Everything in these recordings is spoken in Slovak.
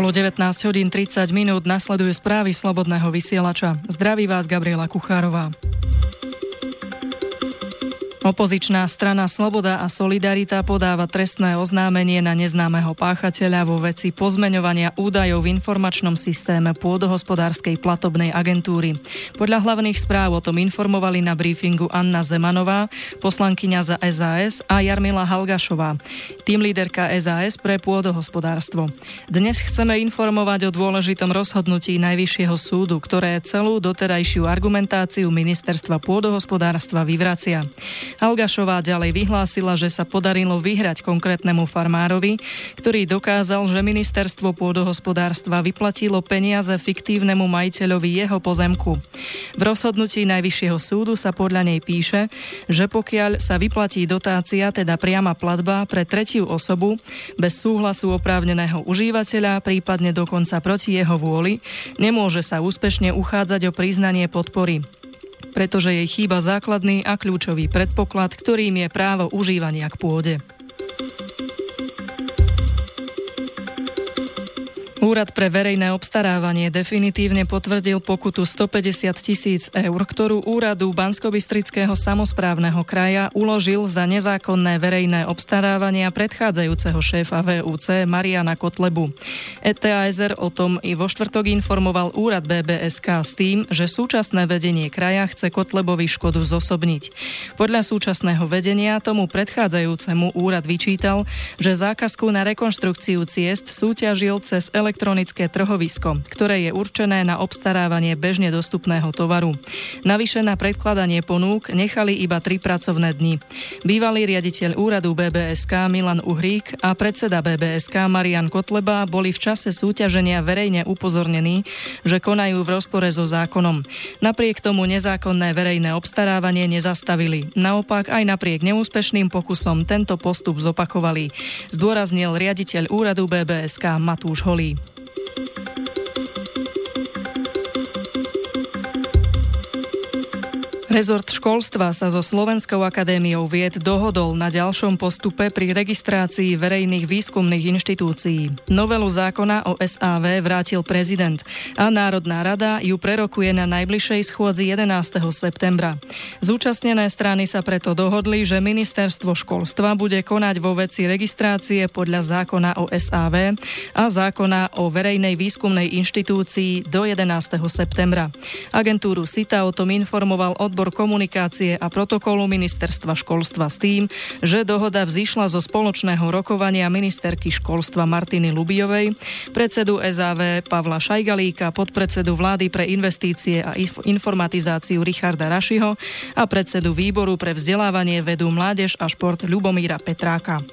Bolo 19 hodín 30 minút, nasleduje správy Slobodného vysielača. Zdraví vás Gabriela Kuchárová. Opozičná strana Sloboda a Solidarita podáva trestné oznámenie na neznámeho páchateľa vo veci pozmeňovania údajov v informačnom systéme pôdohospodárskej platobnej agentúry. Podľa hlavných správ o tom informovali na briefingu Anna Zemanová, poslankyňa za SAS a Jarmila Halgašová, tým líderka SAS pre pôdohospodárstvo. Dnes chceme informovať o dôležitom rozhodnutí Najvyššieho súdu, ktoré celú doterajšiu argumentáciu ministerstva pôdohospodárstva vyvracia. Algašová ďalej vyhlásila, že sa podarilo vyhrať konkrétnemu farmárovi, ktorý dokázal, že ministerstvo pôdohospodárstva vyplatilo peniaze fiktívnemu majiteľovi jeho pozemku. V rozhodnutí Najvyššieho súdu sa podľa nej píše, že pokiaľ sa vyplatí dotácia, teda priama platba pre tretiu osobu, bez súhlasu oprávneného užívateľa, prípadne dokonca proti jeho vôli, nemôže sa úspešne uchádzať o priznanie podpory pretože jej chýba základný a kľúčový predpoklad, ktorým je právo užívania k pôde. Úrad pre verejné obstarávanie definitívne potvrdil pokutu 150 tisíc eur, ktorú úradu Banskobistrického samozprávneho kraja uložil za nezákonné verejné obstarávania predchádzajúceho šéfa VUC Mariana Kotlebu. ETASR o tom i vo štvrtok informoval úrad BBSK s tým, že súčasné vedenie kraja chce Kotlebovi škodu zosobniť. Podľa súčasného vedenia tomu predchádzajúcemu úrad vyčítal, že zákazku na rekonštrukciu ciest súťažil cez elektronické elektronické trhovisko, ktoré je určené na obstarávanie bežne dostupného tovaru. Navyše na predkladanie ponúk nechali iba tri pracovné dni. Bývalý riaditeľ úradu BBSK Milan Uhrík a predseda BBSK Marian Kotleba boli v čase súťaženia verejne upozornení, že konajú v rozpore so zákonom. Napriek tomu nezákonné verejné obstarávanie nezastavili. Naopak aj napriek neúspešným pokusom tento postup zopakovali. Zdôraznil riaditeľ úradu BBSK Matúš Holý. Rezort školstva sa so Slovenskou akadémiou vied dohodol na ďalšom postupe pri registrácii verejných výskumných inštitúcií. Novelu zákona o SAV vrátil prezident a Národná rada ju prerokuje na najbližšej schôdzi 11. septembra. Zúčastnené strany sa preto dohodli, že ministerstvo školstva bude konať vo veci registrácie podľa zákona o SAV a zákona o verejnej výskumnej inštitúcii do 11. septembra. Agentúru SITA o tom informoval odbor odbor komunikácie a protokolu ministerstva školstva s tým, že dohoda vzýšla zo spoločného rokovania ministerky školstva Martiny Lubiovej, predsedu SAV Pavla Šajgalíka, podpredsedu vlády pre investície a informatizáciu Richarda Rašiho a predsedu výboru pre vzdelávanie, vedu, mládež a šport Ľubomíra Petráka.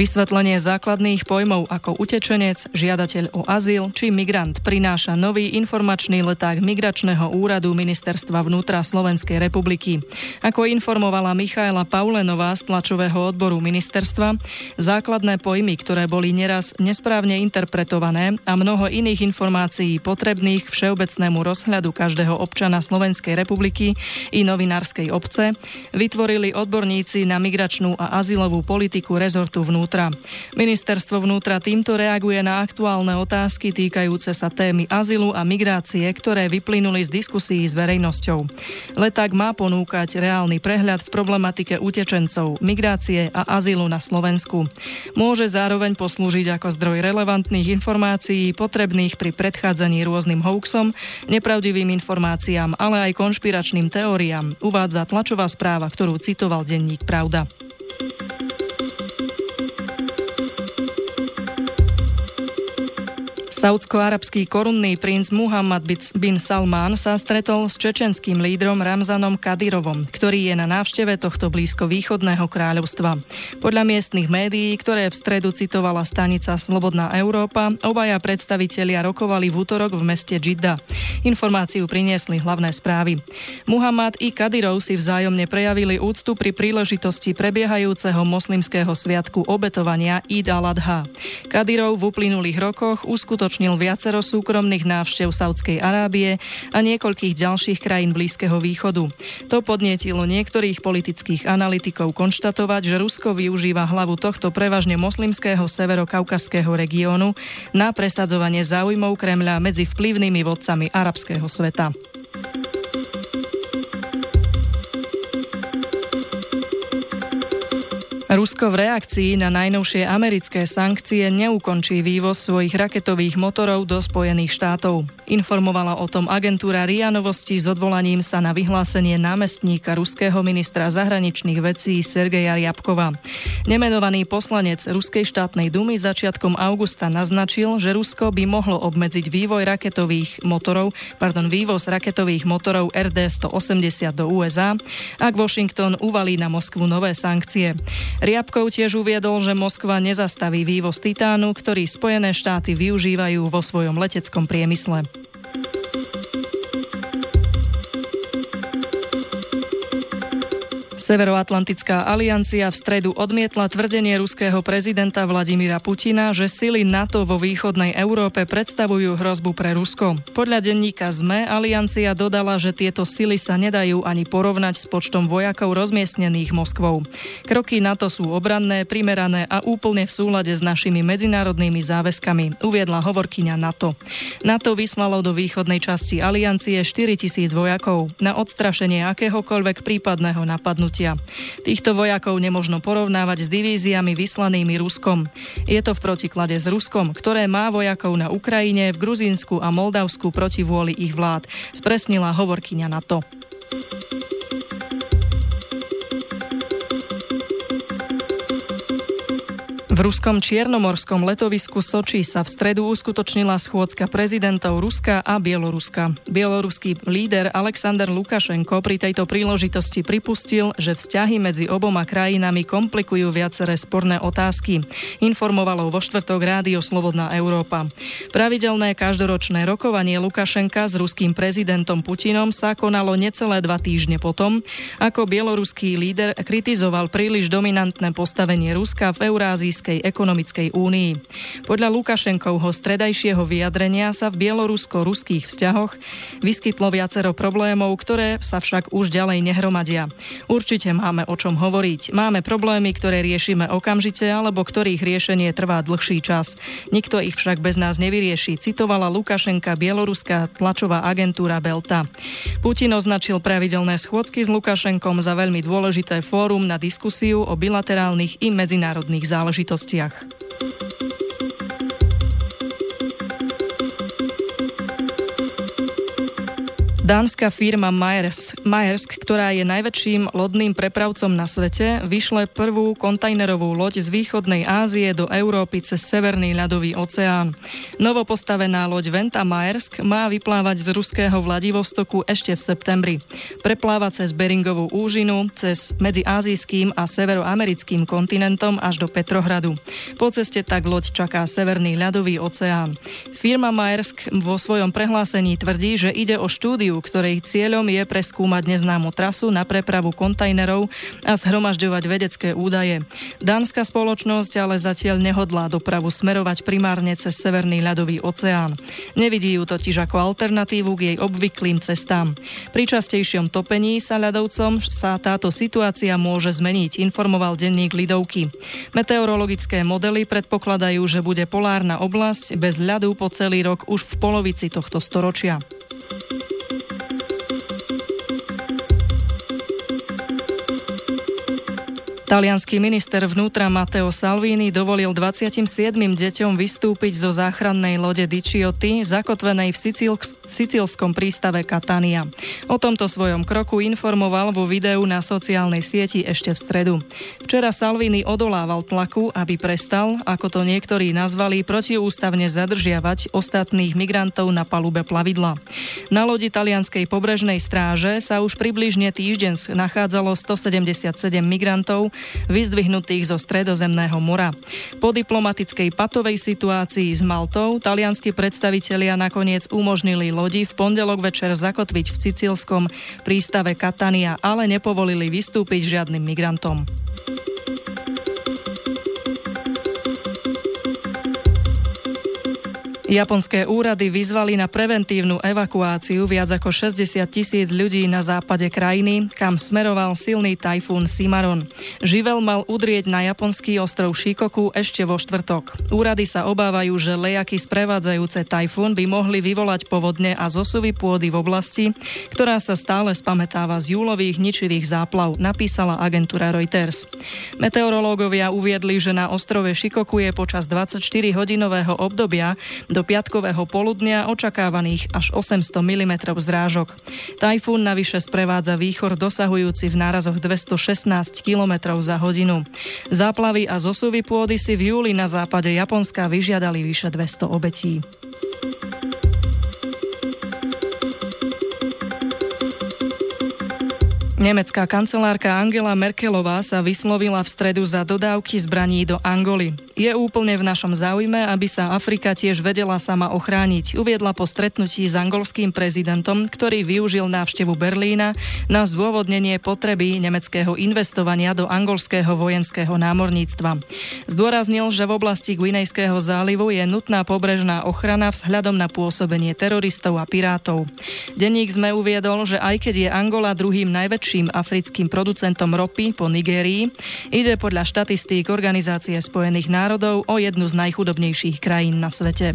Vysvetlenie základných pojmov ako utečenec, žiadateľ o azyl či migrant prináša nový informačný leták Migračného úradu Ministerstva vnútra Slovenskej republiky. Ako informovala Michaela Paulenová z tlačového odboru ministerstva, základné pojmy, ktoré boli neraz nesprávne interpretované a mnoho iných informácií potrebných všeobecnému rozhľadu každého občana Slovenskej republiky i novinárskej obce, vytvorili odborníci na migračnú a azylovú politiku rezortu vnútra vnútra. Ministerstvo vnútra týmto reaguje na aktuálne otázky týkajúce sa témy azylu a migrácie, ktoré vyplynuli z diskusí s verejnosťou. Leták má ponúkať reálny prehľad v problematike utečencov, migrácie a azylu na Slovensku. Môže zároveň poslúžiť ako zdroj relevantných informácií potrebných pri predchádzaní rôznym hoaxom, nepravdivým informáciám, ale aj konšpiračným teóriám, uvádza tlačová správa, ktorú citoval denník Pravda. Saudsko-arabský korunný princ Muhammad bin Salman sa stretol s čečenským lídrom Ramzanom Kadirovom, ktorý je na návšteve tohto blízko východného kráľovstva. Podľa miestnych médií, ktoré v stredu citovala stanica Slobodná Európa, obaja predstavitelia rokovali v útorok v meste Džidda. Informáciu priniesli hlavné správy. Muhammad i Kadirov si vzájomne prejavili úctu pri príležitosti prebiehajúceho moslimského sviatku obetovania Id al-Adha. Kadirov v uplynulých rokoch uskutočnil uskutočnil viacero súkromných návštev Saudskej Arábie a niekoľkých ďalších krajín Blízkeho východu. To podnietilo niektorých politických analytikov konštatovať, že Rusko využíva hlavu tohto prevažne moslimského severokaukaského regiónu na presadzovanie záujmov Kremľa medzi vplyvnými vodcami arabského sveta. Rusko v reakcii na najnovšie americké sankcie neukončí vývoz svojich raketových motorov do Spojených štátov. Informovala o tom agentúra RIA Novosti s odvolaním sa na vyhlásenie námestníka ruského ministra zahraničných vecí Sergeja Riabkova. Nemenovaný poslanec Ruskej štátnej dumy začiatkom augusta naznačil, že Rusko by mohlo obmedziť vývoj raketových motorov, pardon, vývoz raketových motorov RD-180 do USA, ak Washington uvalí na Moskvu nové sankcie. Riabkov tiež uviedol, že Moskva nezastaví vývoz titánu, ktorý Spojené štáty využívajú vo svojom leteckom priemysle. Severoatlantická aliancia v stredu odmietla tvrdenie ruského prezidenta Vladimíra Putina, že sily NATO vo východnej Európe predstavujú hrozbu pre Rusko. Podľa denníka ZME aliancia dodala, že tieto sily sa nedajú ani porovnať s počtom vojakov rozmiestnených Moskvou. Kroky NATO sú obranné, primerané a úplne v súlade s našimi medzinárodnými záväzkami, uviedla hovorkyňa NATO. NATO vyslalo do východnej časti aliancie 4 tisíc vojakov na odstrašenie akéhokoľvek prípadného napadnutia napätia. Týchto vojakov nemožno porovnávať s divíziami vyslanými Ruskom. Je to v protiklade s Ruskom, ktoré má vojakov na Ukrajine, v Gruzínsku a Moldavsku proti vôli ich vlád, spresnila hovorkyňa NATO. V ruskom čiernomorskom letovisku Soči sa v stredu uskutočnila schôdzka prezidentov Ruska a Bieloruska. Bieloruský líder Aleksandr Lukašenko pri tejto príležitosti pripustil, že vzťahy medzi oboma krajinami komplikujú viaceré sporné otázky. Informovalo vo štvrtok rádio Slobodná Európa. Pravidelné každoročné rokovanie Lukašenka s ruským prezidentom Putinom sa konalo necelé dva týždne potom, ako bieloruský líder kritizoval príliš dominantné postavenie Ruska v eurázijskej Európskej ekonomickej únii. Podľa Lukašenkovho stredajšieho vyjadrenia sa v bielorusko-ruských vzťahoch vyskytlo viacero problémov, ktoré sa však už ďalej nehromadia. Určite máme o čom hovoriť. Máme problémy, ktoré riešime okamžite alebo ktorých riešenie trvá dlhší čas. Nikto ich však bez nás nevyrieši, citovala Lukašenka bieloruská tlačová agentúra Belta. Putin označil pravidelné schôdzky s Lukašenkom za veľmi dôležité fórum na diskusiu o bilaterálnych i medzinárodných záležitostiach záležitostiach. Dánska firma Maersk, Maersk, ktorá je najväčším lodným prepravcom na svete, vyšle prvú kontajnerovú loď z východnej Ázie do Európy cez Severný ľadový oceán. Novopostavená loď Venta Maersk má vyplávať z ruského Vladivostoku ešte v septembri. Prepláva cez Beringovú úžinu, cez medzi azijským a severoamerickým kontinentom až do Petrohradu. Po ceste tak loď čaká Severný ľadový oceán. Firma Maersk vo svojom prehlásení tvrdí, že ide o štúdiu, ktorej cieľom je preskúmať neznámu trasu na prepravu kontajnerov a zhromažďovať vedecké údaje. Dánska spoločnosť ale zatiaľ nehodlá dopravu smerovať primárne cez Severný ľadový oceán. Nevidí ju totiž ako alternatívu k jej obvyklým cestám. Pri častejšom topení sa ľadovcom sa táto situácia môže zmeniť, informoval denník Lidovky. Meteorologické modely predpokladajú, že bude polárna oblasť bez ľadu po celý rok už v polovici tohto storočia. Talianský minister vnútra Matteo Salvini dovolil 27 deťom vystúpiť zo záchrannej lode Dicioty, zakotvenej v Sicíl- sicílskom prístave Catania. O tomto svojom kroku informoval vo videu na sociálnej sieti ešte v stredu. Včera Salvini odolával tlaku, aby prestal, ako to niektorí nazvali, protiústavne zadržiavať ostatných migrantov na palube plavidla. Na lodi talianskej pobrežnej stráže sa už približne týždeň nachádzalo 177 migrantov, vyzdvihnutých zo stredozemného mora. Po diplomatickej patovej situácii s Maltou talianskí predstavitelia nakoniec umožnili lodi v pondelok večer zakotviť v Sicílskom prístave Katania, ale nepovolili vystúpiť žiadnym migrantom. Japonské úrady vyzvali na preventívnu evakuáciu viac ako 60 tisíc ľudí na západe krajiny, kam smeroval silný tajfún Simaron. Živel mal udrieť na japonský ostrov Shikoku ešte vo štvrtok. Úrady sa obávajú, že lejaky sprevádzajúce tajfún by mohli vyvolať povodne a zosuvy pôdy v oblasti, ktorá sa stále spametáva z júlových ničivých záplav, napísala agentúra Reuters. Meteorológovia uviedli, že na ostrove Shikoku je počas 24-hodinového obdobia do do piatkového poludnia očakávaných až 800 mm zrážok. Tajfún navyše sprevádza výchor dosahujúci v nárazoch 216 km za hodinu. Záplavy a zosuvy pôdy si v júli na západe Japonska vyžiadali vyše 200 obetí. Nemecká kancelárka Angela Merkelová sa vyslovila v stredu za dodávky zbraní do Angoly. Je úplne v našom záujme, aby sa Afrika tiež vedela sama ochrániť, uviedla po stretnutí s angolským prezidentom, ktorý využil návštevu Berlína na zdôvodnenie potreby nemeckého investovania do angolského vojenského námorníctva. Zdôraznil, že v oblasti Guinejského zálivu je nutná pobrežná ochrana vzhľadom na pôsobenie teroristov a pirátov. Denník sme uviedol, že aj keď je Angola druhým najväčším africkým producentom ropy po Nigérii. Ide podľa štatistík Organizácie spojených národov o jednu z najchudobnejších krajín na svete.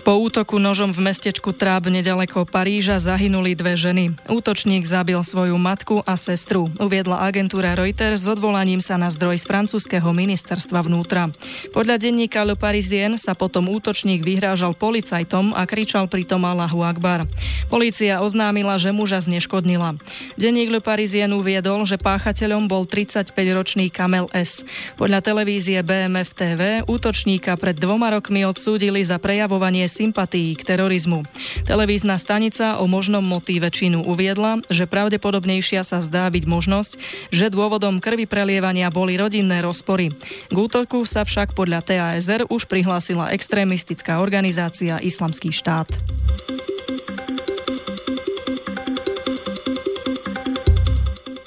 Po útoku nožom v mestečku Tráb nedaleko Paríža zahynuli dve ženy. Útočník zabil svoju matku a sestru, uviedla agentúra Reuters s odvolaním sa na zdroj z francúzského ministerstva vnútra. Podľa denníka Le Parisien sa potom útočník vyhrážal policajtom a kričal pritom Allahu Akbar. Polícia oznámila, že muža zneškodnila. Denník Le Parisien uviedol, že páchateľom bol 35-ročný Kamel S. Podľa televízie BMF TV útočníka pred dvoma rokmi odsúdili za prejavovanie sympatií k terorizmu. Televízna stanica o možnom motíve činu uviedla, že pravdepodobnejšia sa zdá byť možnosť, že dôvodom krvi prelievania boli rodinné rozpory. K útoku sa však podľa TASR už prihlásila extrémistická organizácia Islamský štát.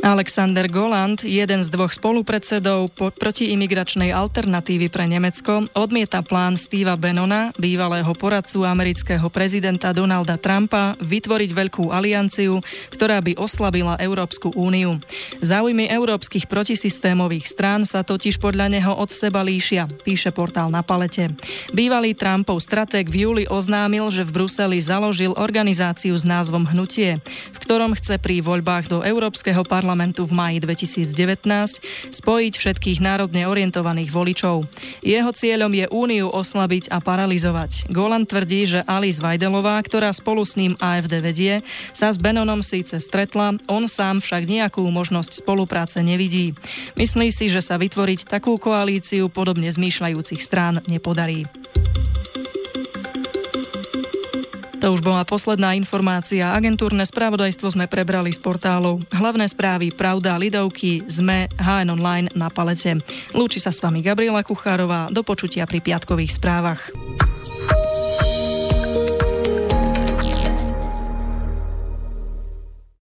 Alexander Goland, jeden z dvoch spolupredsedov protiimigračnej alternatívy pre Nemecko, odmieta plán Steva Benona, bývalého poradcu amerického prezidenta Donalda Trumpa, vytvoriť veľkú alianciu, ktorá by oslabila Európsku úniu. Záujmy európskych protisystémových strán sa totiž podľa neho od seba líšia, píše portál na palete. Bývalý Trumpov stratég v júli oznámil, že v Bruseli založil organizáciu s názvom Hnutie, v ktorom chce pri voľbách do Európskeho parlamentu parlamentu v maji 2019 spojiť všetkých národne orientovaných voličov. Jeho cieľom je úniu oslabiť a paralizovať. Golan tvrdí, že Alice Vajdelová, ktorá spolu s ním AFD vedie, sa s Benonom síce stretla, on sám však nejakú možnosť spolupráce nevidí. Myslí si, že sa vytvoriť takú koalíciu podobne zmýšľajúcich strán nepodarí. To už bola posledná informácia. Agentúrne spravodajstvo sme prebrali z portálov. Hlavné správy Pravda, Lidovky, ZME, HN Online na palete. Lúči sa s vami Gabriela Kuchárová. Do počutia pri piatkových správach.